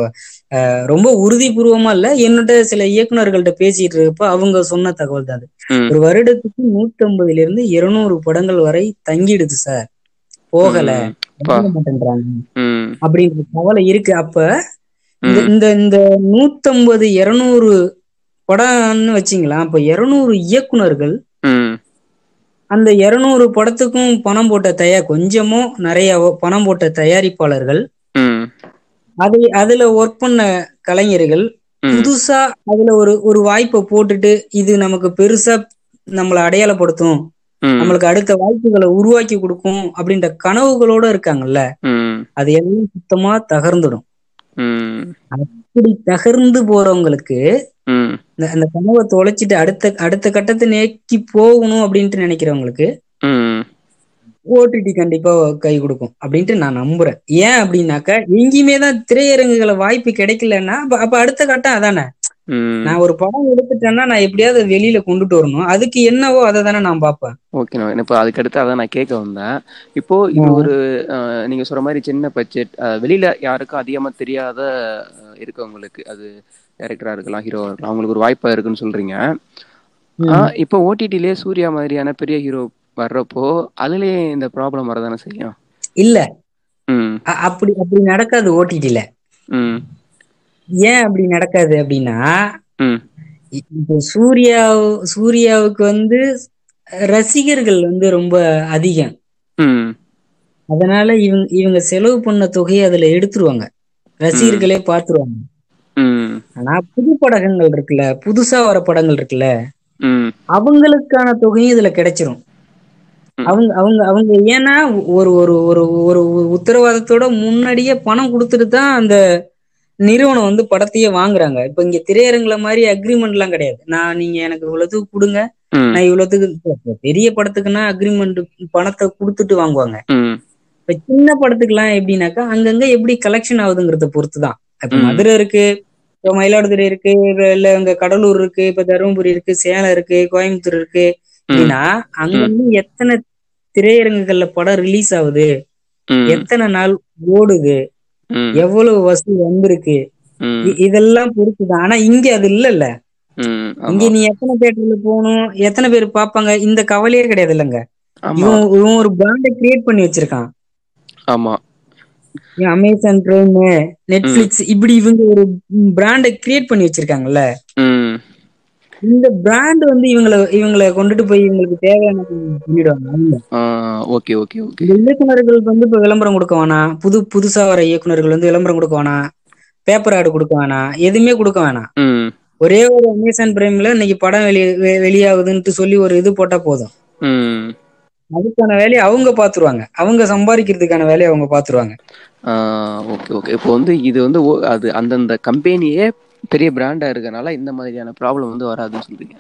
ரொம்ப உறுதிபூர்வமா இல்ல என்னோட சில இயக்குனர்கள்ட்ட பேசிட்டு இருக்கப்ப அவங்க சொன்ன தகவல் தான் அது. ஒரு வருடத்துக்கு நூத்தி ஐம்பதுல இருந்து இருநூறு படங்கள் வரை தங்கிடுது சார். போகல. அப்படின்ற கவலை இருக்கு. அப்ப இந்த இந்த நூத்தம்பது இருநூறு படம்னு வச்சிங்களா அப்ப இருநூறு இயக்குனர்கள் அந்த இருநூறு படத்துக்கும் பணம் போட்ட தயார் கொஞ்சமோ நிறையவோ பணம் போட்ட தயாரிப்பாளர்கள். அதை அதுல ஒர்க் பண்ண கலைஞர்கள் புதுசா அதுல ஒரு ஒரு வாய்ப்பை போட்டுட்டு இது நமக்கு பெருசா நம்மளை அடையாளப்படுத்தும். நம்மளுக்கு அடுத்த வாய்ப்புகளை உருவாக்கி கொடுக்கும் அப்படின்ற கனவுகளோட இருக்காங்கல்ல. அது எல்லாம் சுத்தமா தகர்ந்துடும். ம் இப்படி தகர்ந்து போறவங்களுக்கு அந்த கனவை தொலைச்சிட்டு அடுத்த அடுத்த கட்டத்தை நோக்கி போகணும் அப்படின்ட்டு நினைக்கிறவங்களுக்கு ஓடிடி கண்டிப்பா கை கொடுக்கும் அப்படின்ட்டு நான் நம்புறேன். ஏன் அப்படின்னாக்கா எங்கேயுமே தான் திரையரங்குகளை வாய்ப்பு கிடைக்கலன்னா அப்ப அடுத்த கட்டம் அதானே? நான் ஒரு படம் எடுத்துட்டேன்னா நான் எப்படியாவது வெளியில கொண்டுட்டு வரணும். அதுக்கு என்னவோ அதை தானே நான் பார்ப்பேன். ஓகே இப்போ அதுக்கடுத்து அதான் நான் கேட்க வந்தேன். இப்போ இது ஒரு நீங்க சொல்ற மாதிரி சின்ன பட்ஜெட் வெளியில யாருக்கும் அதிகமா தெரியாத இருக்கவங்களுக்கு அது டைரக்டரா இருக்கலாம் ஹீரோவா இருக்கலாம். அவங்களுக்கு ஒரு வாய்ப்பா இருக்குன்னு சொல்றீங்க. இப்போ ஓடிடிலே சூர்யா மாதிரியான பெரிய ஹீரோ வர்றப்போ அதுலயே இந்த ப்ராப்ளம் வரதானே செய்யும்? இல்ல. அப்படி அப்படி நடக்காது ஓடிடில ஏன் அப்படி நடக்காது அப்படின்னா இப்போ சூர்யா சூர்யாவுக்கு வந்து ரசிகர்கள் வந்து ரொம்ப அதிகம். அதனால இவங்க இவங்க செலவு பண்ண தொகையை அதுல எடுத்துருவாங்க. ரசிகர்களே பார்த்துருவாங்க. ம். ஆனா புது படங்கள் இருக்குல்ல புதுசா வர படங்கள் இருக்குல்ல அவங்களுக்கான தொகையும் இதுல கிடைச்சிரும். அவங்க அவங்க அவங்க ஏன்னா ஒரு ஒரு ஒரு ஒரு உத்தரவாதத்தோட முன்னாடியே பணம் கொடுத்துட்டு தான் அந்த நிறுவனம் வந்து படத்தையே வாங்குறாங்க. இப்ப இங்க திரையரங்குல மாதிரி அக்ரிமெண்ட் எல்லாம் கிடையாது. நான் நீங்க எனக்கு இவ்வளவுக்கு கொடுங்க. நான் இவ்வளவுக்கு பெரிய படத்துக்குன்னா அக்ரிமெண்ட் பணத்தை கொடுத்துட்டு வாங்குவாங்க. இப்ப சின்ன படத்துக்குலாம் எப்படின்னாக்கா அங்கங்க எப்படி கலெக்ஷன் ஆகுதுங்கிறத பொறுத்து தான் இப்ப. மதுரை இருக்கு இப்ப மயிலாடுதுறை இருக்கு இல்ல இங்க கடலூர் இருக்கு இப்ப தருமபுரி இருக்கு சேலம் இருக்கு கோயம்புத்தூர் இருக்கு. அப்படின்னா அங்கங்க எத்தனை திரையரங்குகள்ல படம் ரிலீஸ் ஆகுது? எத்தனை நாள் ஓடுது? எவ்வளவு வசூல் வந்திருக்கு. இதெல்லாம் பொறுத்துதான். ஆனா இங்க அது இல்லல்ல. இங்க நீ எத்தனை தேட்டர்ல போகணும்? எத்தனை பேர் பாப்பாங்க இந்த கவலையே கிடையாது இல்லைங்க. இவன் இவன் ஒரு பிராண்டை கிரியேட் பண்ணி வச்சிருக்கான். ஆமா. அமேசான் பிரைம் நெட்ஃபிளிக்ஸ் இப்படி இவங்க ஒரு பிராண்டை கிரியேட் பண்ணி வச்சிருக்காங்கல்ல. இந்த பிராண்ட் வந்து இவங்கள இவங்கள கொண்டுட்டு போய் இவங்களுக்கு தேவையான பண்ணிடுவாங்க. Okay okay okay. இயக்குனர்கள் வந்து இப்ப விளம்பரம் கொடுக்க வேணாம். புது புதுசா வர இயக்குனர்கள் வந்து விளம்பரம் கொடுக்க வேணாம். பேப்பர் ஆடு கொடுக்க வேணாம். எதுவுமே கொடுக்க வேணாம். ஒரே ஒரு அமேசான் பிரைம்ல இன்னைக்கு படம் வெளி வெ- வெளியாகுதுன்ட்டு சொல்லி ஒரு இது போட்டா போதும். அதுக்கான வேலையை அவங்க பாத்துருவாங்க. அவங்க சம்பாதிக்கிறதுக்கான வேலையை அவங்க பாத்துருவாங்க. Okay okay. இப்போ வந்து இது வந்து அது அந்தந்த கம்பெனியே பெரிய பிராண்டா இருக்கனால இந்த மாதிரியான ப்ராப்ளம் வந்து வராதுன்னு சொல்றீங்க.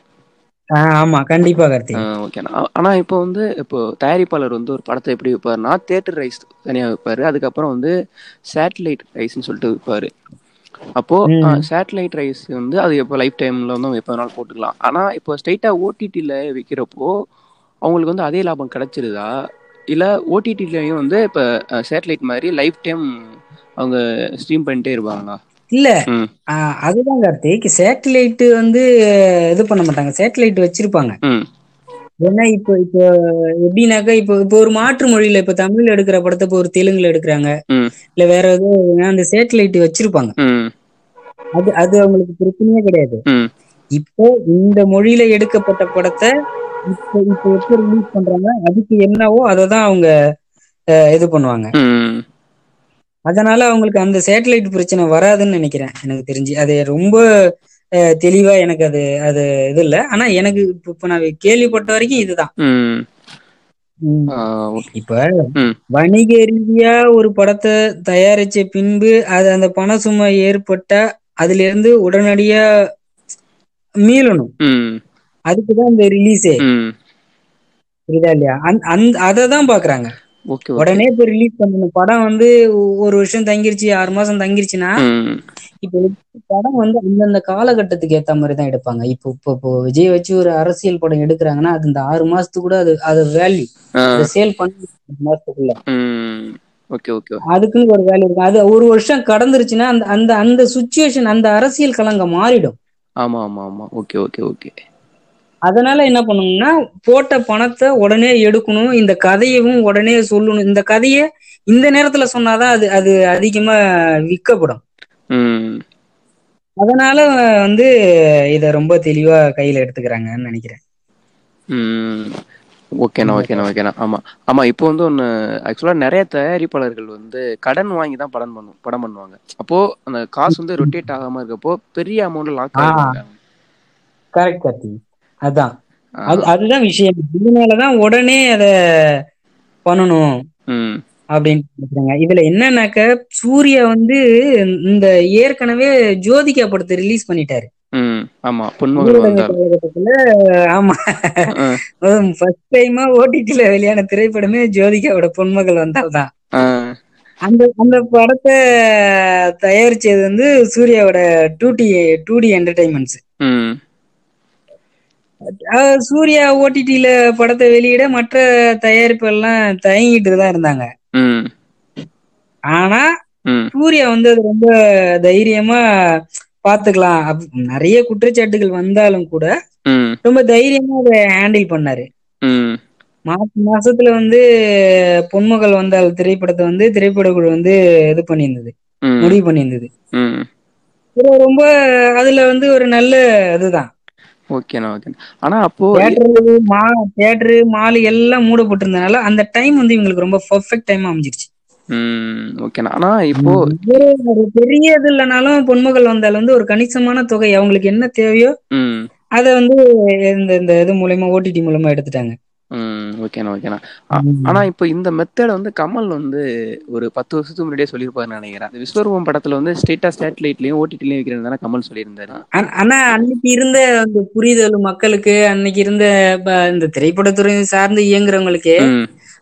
ஆமா கண்டிப்பா கார்த்தி ஓகே ஆனா இப்போ வந்து இப்போ தயாரிப்பாளர் வந்து ஒரு படத்தை எப்படி வைப்பாருன்னா தேட்டர் ரைஸ் தனியா வைப்பாரு. அதுக்கப்புறம் வந்து சேட்டலைட் ரைஸ்னு சொல்லிட்டு வைப்பாரு. அப்போ. சேட்டலைட் ரைஸ் வந்து அது இப்போ லைஃப் டைம்ல வந்து எப்போ வேணாலும் போட்டுக்கலாம். ஆனா இப்போ ஸ்ட்ரைட்டா ஓடிடியில் விற்கிறப்போ அவங்களுக்கு வந்து அதே லாபம் கிடைச்சிருதா? இல்ல ஓடிடிலையும் வந்து இப்போ சேட்டலைட் மாதிரி லைஃப் டைம் அவங்க ஸ்ட்ரீம் பண்ணிட்டே இருப்பாங்களா? இல்ல. அதுதான் கார்த்திக் சேட்டலைட் வந்து இது பண்ண மாட்டாங்க. சேட்டலைட் வச்சிருப்பாங்க. ஏன்னா இப்போ இப்போ எப்படின்னாக்கா இப்போ இப்போ ஒரு மாற்று மொழியில இப்ப தமிழ்ல எடுக்கிற படத்தை இப்போ ஒரு தெலுங்குல எடுக்கிறாங்க. இல்ல வேற ஏதோ அந்த சேட்டலைட் வச்சிருப்பாங்க. அது அது அவங்களுக்கு பிரச்சனையே கிடையாது. இப்போ இந்த மொழியில எடுக்கப்பட்ட படத்தை இப்போ இப்போ எப்போ ரிலீஸ் பண்றாங்க அதுக்கு என்னவோ அதை தான் அவங்க இது பண்ணுவாங்க. அதனால அவங்களுக்கு அந்த சேட்டலைட் பிரச்சனை வராதுன்னு நினைக்கிறேன். எனக்கு தெரிஞ்சு. அது ரொம்ப தெளிவா எனக்கு அது அது இது இல்லை. ஆனா எனக்கு இப்போ நான் கேள்விப்பட்ட வரைக்கும் இதுதான். இப்ப வணிக ரீதியா ஒரு படத்தை தயாரிச்ச பின்பு அது அந்த பண சுமை ஏற்பட்டா அதுல இருந்து உடனடியா மீளணும். அதுக்குதான் இந்த ரிலீஸே புரியுதா இல்லையா? அந்த- அந்த அதை தான் பாக்குறாங்க. உடனே இப்ப ரிலீஸ் பண்ணணும். படம் வந்து ஒரு வருஷம் தங்கிருச்சு ஆறு மாசம் தங்கிருச்சுன்னா இப்ப படம் வந்து அந்தந்த காலகட்டத்துக்கு ஏத்த மாதிரி தான் எடுப்பாங்க. இப்போ இப்போ இப்போ விஜய் வச்சு ஒரு அரசியல் படம் எடுக்கிறாங்கன்னா அது இந்த ஆறு மாசத்துக்கு கூட அது அது வேல்யூ சேல் பண்ணி மாசத்துக்குள்ள. அதுக்குன்னு ஒரு வேல்யூ இருக்கும் அது ஒரு வருஷம் கடந்துருச்சுன்னா அந்த அந்த அந்த சுச்சுவேஷன் அந்த அரசியல் களங்க மாறிடும். ஆமா ஆமா ஆமா. Okay okay okay. அதனால என்ன பண்ணணும்னா போட்ட பணத்தை உடனே எடுக்கணும் இந்த கதையவும் உடனே சொல்லணும். இந்த கதையை இந்த நேரத்துல சொன்னாதான் அது அது அதிகமா விற்கப்படும். அதனால வந்து இத ரொம்ப தெளிவா கையில எடுத்துக்கிறாங்கன்னு நினைக்கிறேன். ஓகேண்ணா ஓகேண்ணா ஓகேண்ணா. ஆமா. ஆமா இப்போ வந்து ஒன்று ஆக்சுவலாக நிறைய தயாரிப்பாளர்கள் வந்து கடன் வாங்கி தான் படம் பண்ணும் படம் பண்ணுவாங்க. அப்போ அந்த காசு வந்து ரொட்டேட் ஆகாம இருக்கப்போ பெரிய அமௌண்ட் லாக் கரெக்ட் கார்த்தி அதான். அது அதுதான் விஷயம். இதனாலதான் உடனே அத பண்ணணும் அப்படின்னு இதுல என்னன்னாக்க சூர்யா வந்து இந்த ஏற்கனவே ஜோதிகா படத்தை ரிலீஸ் பண்ணிட்டாரு. ஆமா ஃபர்ஸ்ட் டைமா ஓடிடில வெளியான திரைப்படமே ஜோதிகாவோட பொன்மகள் வந்தால் தான் ஆ, அந்த அந்த படத்தை தயாரிச்சது வந்து சூர்யாவோட two D two D entertainments Suriya ஓடிடில படத்தை வெளியிட மற்ற தயாரிப்பு எல்லாம் தயங்கிட்டு தான் இருந்தாங்க. ஆனா சூர்யா வந்து அது ரொம்ப தைரியமா பாத்துக்கலாம். நிறைய குற்றச்சாட்டுகள் வந்தாலும் கூட ரொம்ப தைரியமா அதை ஹேண்டில் பண்ணாரு. ம். மார்ச் மாசத்துல வந்து பொன்மகள் வந்தால் திரைப்படத்தை வந்து திரைப்படக்குழு வந்து இது பண்ணியிருந்தது. முடிவு பண்ணியிருந்தது. ரொம்ப அதுல வந்து ஒரு நல்ல இதுதான். ஓகேண்ணா ஓகேண்ணா ஆனா அப்போ தியேட்டரு மா தியேட்டரு மால் எல்லாம் மூடப்பட்டிருந்தனால அந்த டைம் வந்து இவங்களுக்கு ரொம்ப பர்ஃபெக்ட் டைம் அமைஞ்சிருச்சு. ஓகேண்ணா ஆனா இப்போ ஒரு பெரிய இது இல்லைனாலும் பொன்மகள் வந்தால் வந்து ஒரு கணிசமான தொகை அவங்களுக்கு என்ன தேவையோ அதை வந்து இந்த இந்த இது மூலயமா ஓடிடி மூலமா எடுத்துட்டாங்க. ஓகேண்ணா ஓகேண்ணா. ஆனா இப்போ இந்த மெத்தட வந்து கமல் வந்து ஒரு பத்து வருஷத்துக்கு முன்னாடியே சொல்லியிருப்பாருன்னு நினைக்கிறேன். விஸ்வரூபம் படத்துல வந்து ஸ்டேட்டா சேட்டலைட்லயும் ஓடிடிலையும் வைக்கிறது தானே கமல் சொல்லியிருந்தாரு? ஆனா- அன்னைக்கு இருந்த அந்த புரிதல் மக்களுக்கு அன்னைக்கு இருந்த இந்த திரைப்படத்துறை சார்ந்து இயங்குறவங்களுக்கு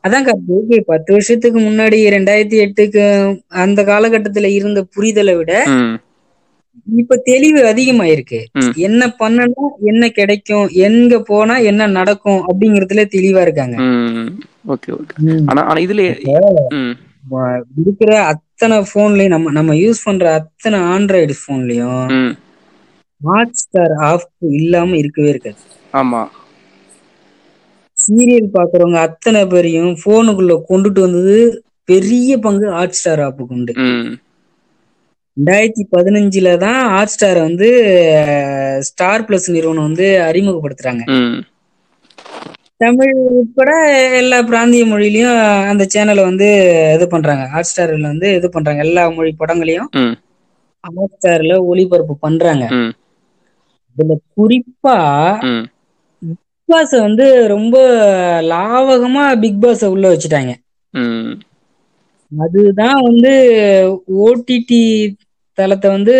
அதான் கார்த்திக், பத்து வருஷத்துக்கு முன்னாடி ரெண்டாயிரத்தி எட்டுக்கு அந்த காலகட்டத்துல இருந்த புரிதலை விட இப்ப தெளிவு அதிகமாயிருக்கு. என்ன பண்ணணும் என்ன கிடைக்கும் எங்க போனா என்ன நடக்கும் அப்படிங்கறதுல தெளிவா இருக்காங்க. ம் ஓகே ஓகே. ஆனா ஆனா இதுல ம். வ- இருக்கிற அத்தனை போன்லயும் நம்ம நம்ம யூஸ் பண்ற அத்தனை ஆண்ட்ராய்டு போன்லயும் ஹாட் ஸ்டார் ஆஃப் இல்லாம இருக்கவே இருக்காது. ஆமா. சீரியல் பாக்குறவங்க அத்தனை பேரையும் போனுக்குள்ள கொண்டுட்டு வந்தது பெரிய பங்கு ஹாட் ஸ்டார் ஆப்புக்கு உண்டு ரெண்டாயிரத்தி பதினஞ்சுல தான் ஹாட் ஸ்டாரை வந்து ஸ்டார் பிளஸ் நிறுவனம் வந்து அறிமுகப்படுத்துறாங்க. தமிழ் உட்பட எல்லா பிராந்திய மொழியிலயும் அந்த சேனலை வந்து இது பண்றாங்க. ஹாட் ஸ்டார்ல வந்து இது பண்றாங்க. எல்லா மொழி படங்களையும் ஹாட் ஸ்டார்ல ஒளிபரப்பு பண்றாங்க. இதுல குறிப்பா பிக் பாஸ் வந்து ரொம்ப லாவகமா பிக் பாஸ உள்ள வச்சுட்டாங்க. அதுதான் வந்து ஓடிடி தளத்தை வந்து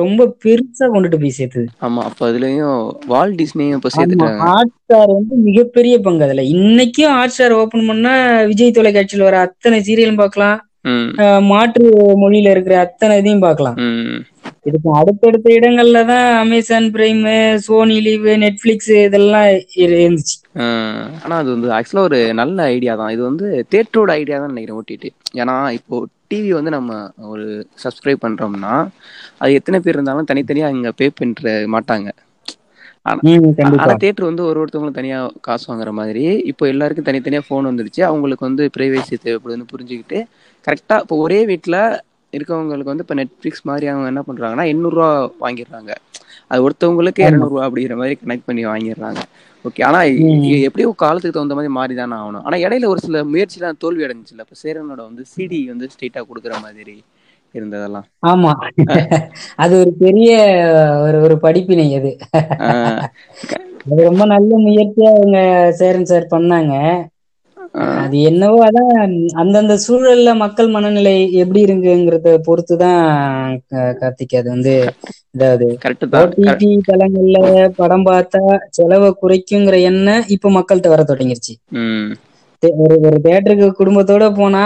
ரொம்ப பெருசா கொண்டுட்டு போய் சேர்த்தது. ஆமா அப்ப அதுலயும் வால் டிஸ்னியும் இப்ப சேர்த்துட்டாங்க. ஹாட் ஸ்டார் வந்து மிகப்பெரிய பங்கு அதுல. இன்னைக்கும் ஹாட் ஸ்டார் ஓபன் பண்ணா விஜய் தொலைக்காட்சியில் வர அத்தனை சீரியலும் பார்க்கலாம். மாற்று மொழியில இருக்கிற அத்தனை இதையும் பார்க்கலாம். இதுக்கு அடுத்தடுத்த இடங்கள்ல தான் Amazon prime Sony Liv Netflix இதெல்லாம் இரு- இருந்துச்சு. ஆனா அது வந்து ஆக்சுவலா ஒரு நல்ல ஐடியா தான். இது வந்து தேட்டரோட ஐடியா தான் நினைக்கிறேன் ஓடிடி ஏன்னா இப்போ டிவி வந்து நம்ம ஒரு சப்ஸ்கிரைப் பண்றோம்னா அது எத்தனை பேர் இருந்தாலும் தனித்தனியா இங்க பே பண்ணிட்டு மாட்டாங்க. ஆனா தேட்டர் வந்து ஒரு ஒருத்தவங்களும் தனியா காசு வாங்குற மாதிரி. இப்போ எல்லாருக்கும் தனித்தனியா ஃபோன் வந்துருச்சு. அவங்களுக்கு வந்து பிரைவேசி தேவைப்படுதுன்னு புரிஞ்சுக்கிட்டு கரெக்டா இப்போ ஒரே வீட்ல இருக்கவங்களுக்கு வந்து இப்போ நெட்ஃபிளிக்ஸ் மாதிரி அவங்க என்ன பண்றாங்கன்னா எண்ணூறுரூவா வாங்கிடுறாங்க. அது ஒருத்தவங்களுக்கு. இரநூறுவா அப்படிங்கிற மாதிரி கனெக்ட் பண்ணி வாங்கிடுறாங்க. ஓகே ஆனா ம். இ- எப்படியும் காலத்துக்கு தகுந்த மாதிரி மாறி தானே ஆகணும். ஆனா இடையில ஒரு சில முயற்சிலாம் தோல்வி அடைஞ்சுல இப்போ சேரனோட வந்து சிடி வந்து ஸ்ட்ரெயிட்டா கொடுக்குற மாதிரி இருந்ததெல்லாம். ஆமா. அது ஒரு பெரிய ஒரு ஒரு படிப்பினை அது. ரொம்ப நல்ல முயற்சியா அவங்க சேரன் சார் பண்ணாங்க. அது என்னவோ அதான் அந்தந்த சூழல்ல மக்கள் மனநிலை எப்படி இருக்குங்கிறத பொறுத்துதான் கார்த்திக் அது வந்து இதாவது. ஓடிடி தளங்கள்ல படம் பார்த்தா செலவை குறைக்குங்கிற எண்ணம் இப்ப மக்கள்கிட்ட வர தொடங்கிருச்சு. ஒரு ஒரு தேட்டருக்கு குடும்பத்தோட போனா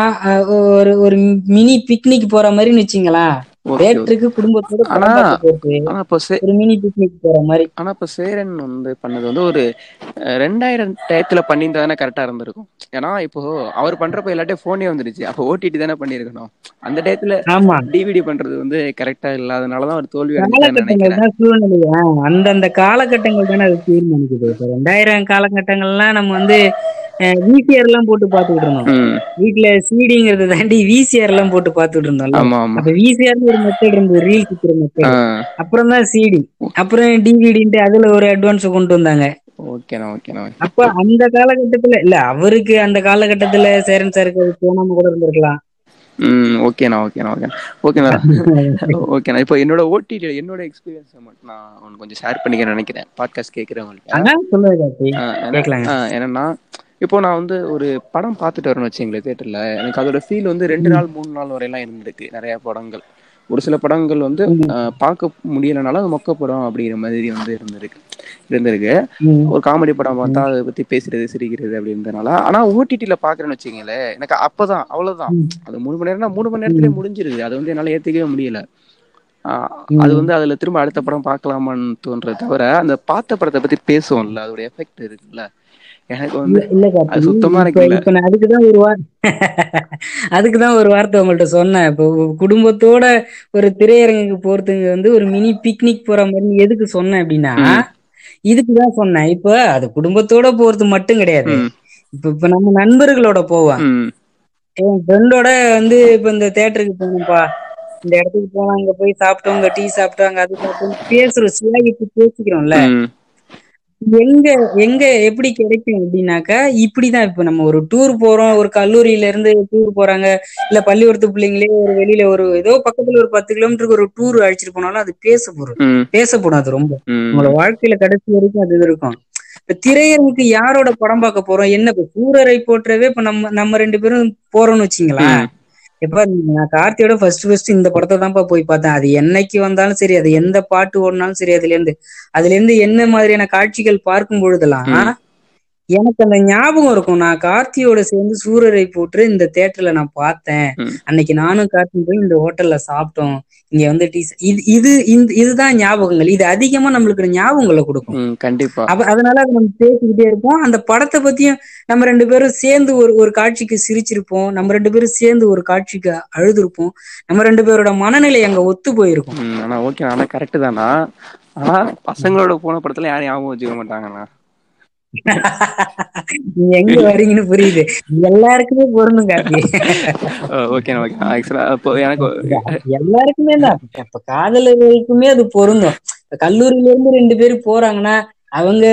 ஒரு ஒரு மினி பிக்னிக் போற மாதிரின்னு வச்சுங்களேன். தேட்டருக்கு குடும்பத்தோட ஆனா- ஆனா இப்போ சே ஒரு மினி பிக்னிக் போற மாதிரி. ஆனா இப்போ சேரன் வந்து பண்ணது வந்து ஒரு ரெண்டாயிரம் டயத்துல பண்ணியிருந்தா தானே கரெக்டா இருந்திருக்கும். ஏன்னா இப்போ அவர் பண்றப்ப எல்லாட்டையும் போனே வந்துருச்சு அப்போ ஓடிடி தானே பண்ணியிருக்கணும். அந்த டயத்துல டிவிடி பண்றது வந்து கரெக்டா இல்லாதனாலதான் ஒரு தோல்வி நினைக்கிறேன். அந்தந்த காலகட்டங்கள் தானே அது தீர்மானிக்குது. ரெண்டாயிரம் காலகட்டங்கள்லாம் நம்ம வந்து விசிஆர் எல்லாம் போட்டு பாத்துக்கிட்டு இருந்தோம் வீட்டுல சிடிங்கிறத தாண்டி விசிஆர் எல்லாம் போட்டு ஆமா ஆமா. அப்ப விசிஆர்னு ஒரு மெத்தட் இருந்தது ரீல் சுத்துற மெத்தட் அப்புறம் தான் சிடி அப்புறம் டிவிடின்ட்டு அதுல ஒரு அட்வான்ஸ் கொண்டு வந்தாங்க. ஓகேண்ணா ஓகேண்ணா. அப்ப அந்த காலகட்டத்துல இல்ல அவருக்கு அந்த காலகட்டத்துல சேரன் சாருக்கு அது தோணாம கூட இருந்திருக்கலாம். ம் ஓகேண்ணா ஓகேண்ணா ஓகே ஓகேண்ணா. ஓகேண்ணா. இப்போ என்னோட ஓடிடி என்னோட எக்ஸ்பீரியன்ஸை மட்டும் நான் உனக்கு கொஞ்சம் ஷேர் பண்ணிக்க நினைக்கிறேன். பாட்காஸ்ட் கேட்குறவங்கள்ட்ட அதான் இப்போ நான் வந்து ஒரு படம் பார்த்துட்டு வரேன்னு வச்சுங்களேன் தேட்டர்ல எனக்கு அதோட ஃபீல் வந்து ரெண்டு நாள் மூணு நாள் வரையெல்லாம் இருந்திருக்கு நிறைய படங்கள். ஒரு சில படங்கள் வந்து பார்க்க முடியலனாலும் அது மொக்க படம் அப்படிங்கிற மாதிரி வந்து இருந்திருக்கு. இருந்திருக்கு. ஒரு காமெடி படம் பார்த்தா அதை பத்தி பேசுறது சிரிக்கிறது அப்படின்றதுனால ஆனா ஓடிடில பாக்குறேன்னு வச்சுக்கங்களேன் எனக்கு அப்பதான் அவ்வளவுதான். அது மூணு மணி நேரம்னா மூணு மணி நேரத்திலே முடிஞ்சிருது. அது வந்து என்னால ஏத்துக்கவே முடியல. அது வந்து அதுல திரும்ப அடுத்த படம் பார்க்கலாமான்னு தோன்றத தவிர அந்த பார்த்த படத்தை பத்தி பேசுவோம்ல அதோட எஃபெக்ட் இருக்குல்ல. எனக்கு வந்து அது சுத்தமா எனக்கு இப்ப நான் அதுக்குதான் ஒரு வார் அதுக்குதான் ஒரு வார்த்தை உங்கள்ட்ட சொன்னேன். இப்போ குடும்பத்தோட ஒரு திரையரங்குக்கு போறதுக்கு வந்து ஒரு மினி பிக்னிக் போற மாதிரி எதுக்கு சொன்னேன் அப்படின்னா. இதுக்குதான் சொன்னேன். இப்ப அது குடும்பத்தோட போறது மட்டும் கிடையாது. இப்ப இப்ப நம்ம நண்பர்களோட போவோம். ம், என் ஃப்ரெண்டோட வந்து இப்ப இந்த தேட்டருக்கு போகணும்ப்பா இந்த இடத்துக்கு போனோம் அங்க போய் சாப்பிட்டோம் அங்க டீ சாப்பிட்டோம் அங்க அது சாப்பிட்டோம் பேசுறோம் சிலாகிட்டு பேசிக்கிறோம்ல. எங்க எங்க எப்படி கிடைக்கும் அப்படின்னாக்கா இப்படிதான் இப்ப நம்ம ஒரு டூர் போறோம். ஒரு கல்லூரியில இருந்து டூர் போறாங்க. இல்ல பள்ளிக்கூடத்து பிள்ளைங்களே ஒரு வெளியில ஒரு ஏதோ பக்கத்துல ஒரு பத்து கிலோமீட்டருக்கு ஒரு டூர் அழைச்சிட்டு போனாலும் அது பேச போறோம். பேசப்படும் அது ரொம்ப. நம்மளோட வாழ்க்கையில கடைசி வரைக்கும் அது இருக்கும். இப்ப திரையரங்குக்கு யாரோட படம் பார்க்க போறோம்? என்ன இப்ப சூரரை போற்றவே இப்ப நம்ம நம்ம ரெண்டு பேரும் போறோம்னு வச்சுங்களேன். இப்ப நான் கார்த்தியோட ஃபர்ஸ்ட் ஃபர்ஸ்ட் இந்த படத்தை தான்ப்பா போய் பார்த்தேன். அது என்னைக்கு வந்தாலும் சரி அது எந்த பாட்டு ஓடினாலும் சரி அதுல இருந்து அதுல இருந்து என்ன மாதிரியான காட்சிகள் பார்க்கும் பொழுதெல்லாம் ஆனா எனக்கு அந்த ஞாபகம் இருக்கும். நான் கார்த்தியோட சேர்ந்து சூரரை போட்டு இந்த தியேட்டர்ல நான் பார்த்தேன். அன்னைக்கு நானும் கார்த்தி போய் இந்த ஹோட்டல்ல சாப்பிட்டோம். இங்க வந்து டீ இது இது இதுதான் ஞாபகங்கள். இது அதிகமா நம்மளுக்கு ஞாபகங்களை கொடுக்கும். கண்டிப்பா. அதனால அதை நம்ம பேசிக்கிட்டே இருப்போம். அந்த படத்தை பத்தியும் நம்ம ரெண்டு பேரும் சேர்ந்து ஒரு ஒரு காட்சிக்கு சிரிச்சிருப்போம். நம்ம ரெண்டு பேரும் சேர்ந்து ஒரு காட்சிக்கு அழுதுருப்போம். நம்ம ரெண்டு பேரோட மனநிலை அங்க ஒத்து போயிருக்கும். ஆனா ஓகே ஆனா கரெக்ட் தானா? ஆனா பசங்களோட போன படத்துல யாரும் ஞாபகம் வச்சுக்க மாட்டாங்கண்ணா. எங்க வரீங்கன்னு புரியுது. எல்லாருக்குமே ஓகே ஆக்சுவலா இப்போ எனக்கு எல்லாருக்குமே தான் இப்ப காதலர்களுக்குமே அது பொருந்தும். கல்லூரியில இருந்து ரெண்டு பேரும் போறாங்கன்னா அவங்க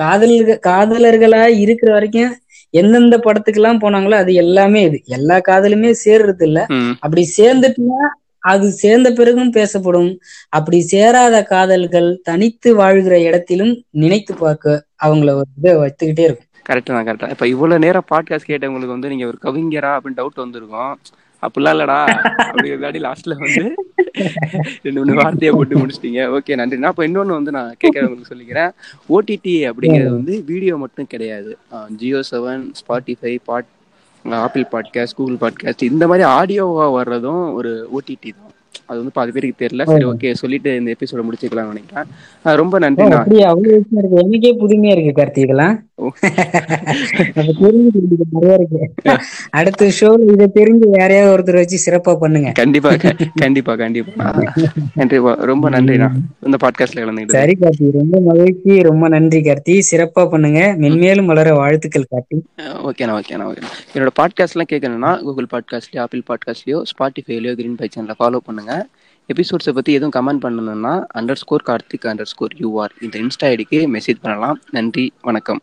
காதல் காதலர்களா இருக்கிற வரைக்கும் எந்தெந்த படத்துக்கு எல்லாம் போனாங்களோ அது எல்லாமே இது. எல்லா காதலுமே சேர்றது இல்ல அப்படி சேர்ந்துட்டுனா அது சேர்ந்த பிறகும் பேசப்படும். அப்படி சேராத காதல்கள் தனித்து வாழ்கிற இடத்திலும் நினைத்து பார்க்க அவங்கள ஒரு இதை வைத்துக்கிட்டே இருக்கும். கரெக்ட் தான் கரெக்டா இப்ப இவ்வளவு நேரம் பாட்காஸ்ட் கேட்டவங்களுக்கு வந்து நீங்க ஒரு கவிஞரா அப்படின்னு டவுட் வந்திருக்கும். அப்படிலாம் இல்லடா. அப்படி லாஸ்ட்ல வந்து ரெண்டு மூணு வார்த்தையை போட்டு முடிச்சிட்டீங்க. ஓகே நன்றி. நான் இப்போ இன்னொன்னு வந்து நான் கேட்கறவங்களுக்கு சொல்லிக்கிறேன். ஓடிடி அப்படிங்கிறது வந்து வீடியோ மட்டும் கிடையாது. Jio Saavn Spotify pod Apple podcast Google podcast இந்த மாதிரி ஆடியோவா வர்றதும் ஒரு ஓடிடி தான். அது வந்து பாதி பேருக்கு தெரியல. சரி ஓகே சொல்லிட்டு இந்த எபிசோட முடிச்சுக்கலாம்னு நினைக்கிறேன். ரொம்ப அப்படியா? அவ்வளவு எனக்கே புதுமையா இருக்கு கார்த்தி இதெல்லாம். ஓ. அப்ப தெரிஞ்சுக்கிட்டு நிறைய இருக்கு. அடுத்த ஷோ இதை தெரிஞ்சு யாரையாவது ஒருத்தர் வச்சு சிறப்பா பண்ணுங்க. கண்டிப்பா கண்டிப்பா கண்டிப்பா. நன்றிப்பா ரொம்ப நன்றிண்ணா இந்த பாட்காஸ்ட்ல கலந்துக்கிட்டு சரி கார்த்தி ரொம்ப மகிழ்ச்சி ரொம்ப நன்றி கார்த்தி. சிறப்பா பண்ணுங்க. மென்மேலும் வளர வாழ்த்துக்கள் கார்த்தி. ஓகேண்ணா ஓகேண்ணா ஓகேண்ணா என்னோட பாட்காஸ்ட்லாம் கேட்கணும்னா கூகுள் பாட்காஸ்ட்லயோ ஆப்பிள் பாட்காஸ்ட்லயோ ஸ்பாட்டிஃபைலயோ கிரீன் பை சேனலை ஃபாலோ பண்ணுங்க. எபிசோட்ஸை பற்றி எதுவும் கமெண்ட் பண்ணணும்னா underscore Karthik underscore U R இந்த இன்ஸ்டா ஐடிக்கு மெசேஜ் பண்ணலாம். நன்றி வணக்கம்.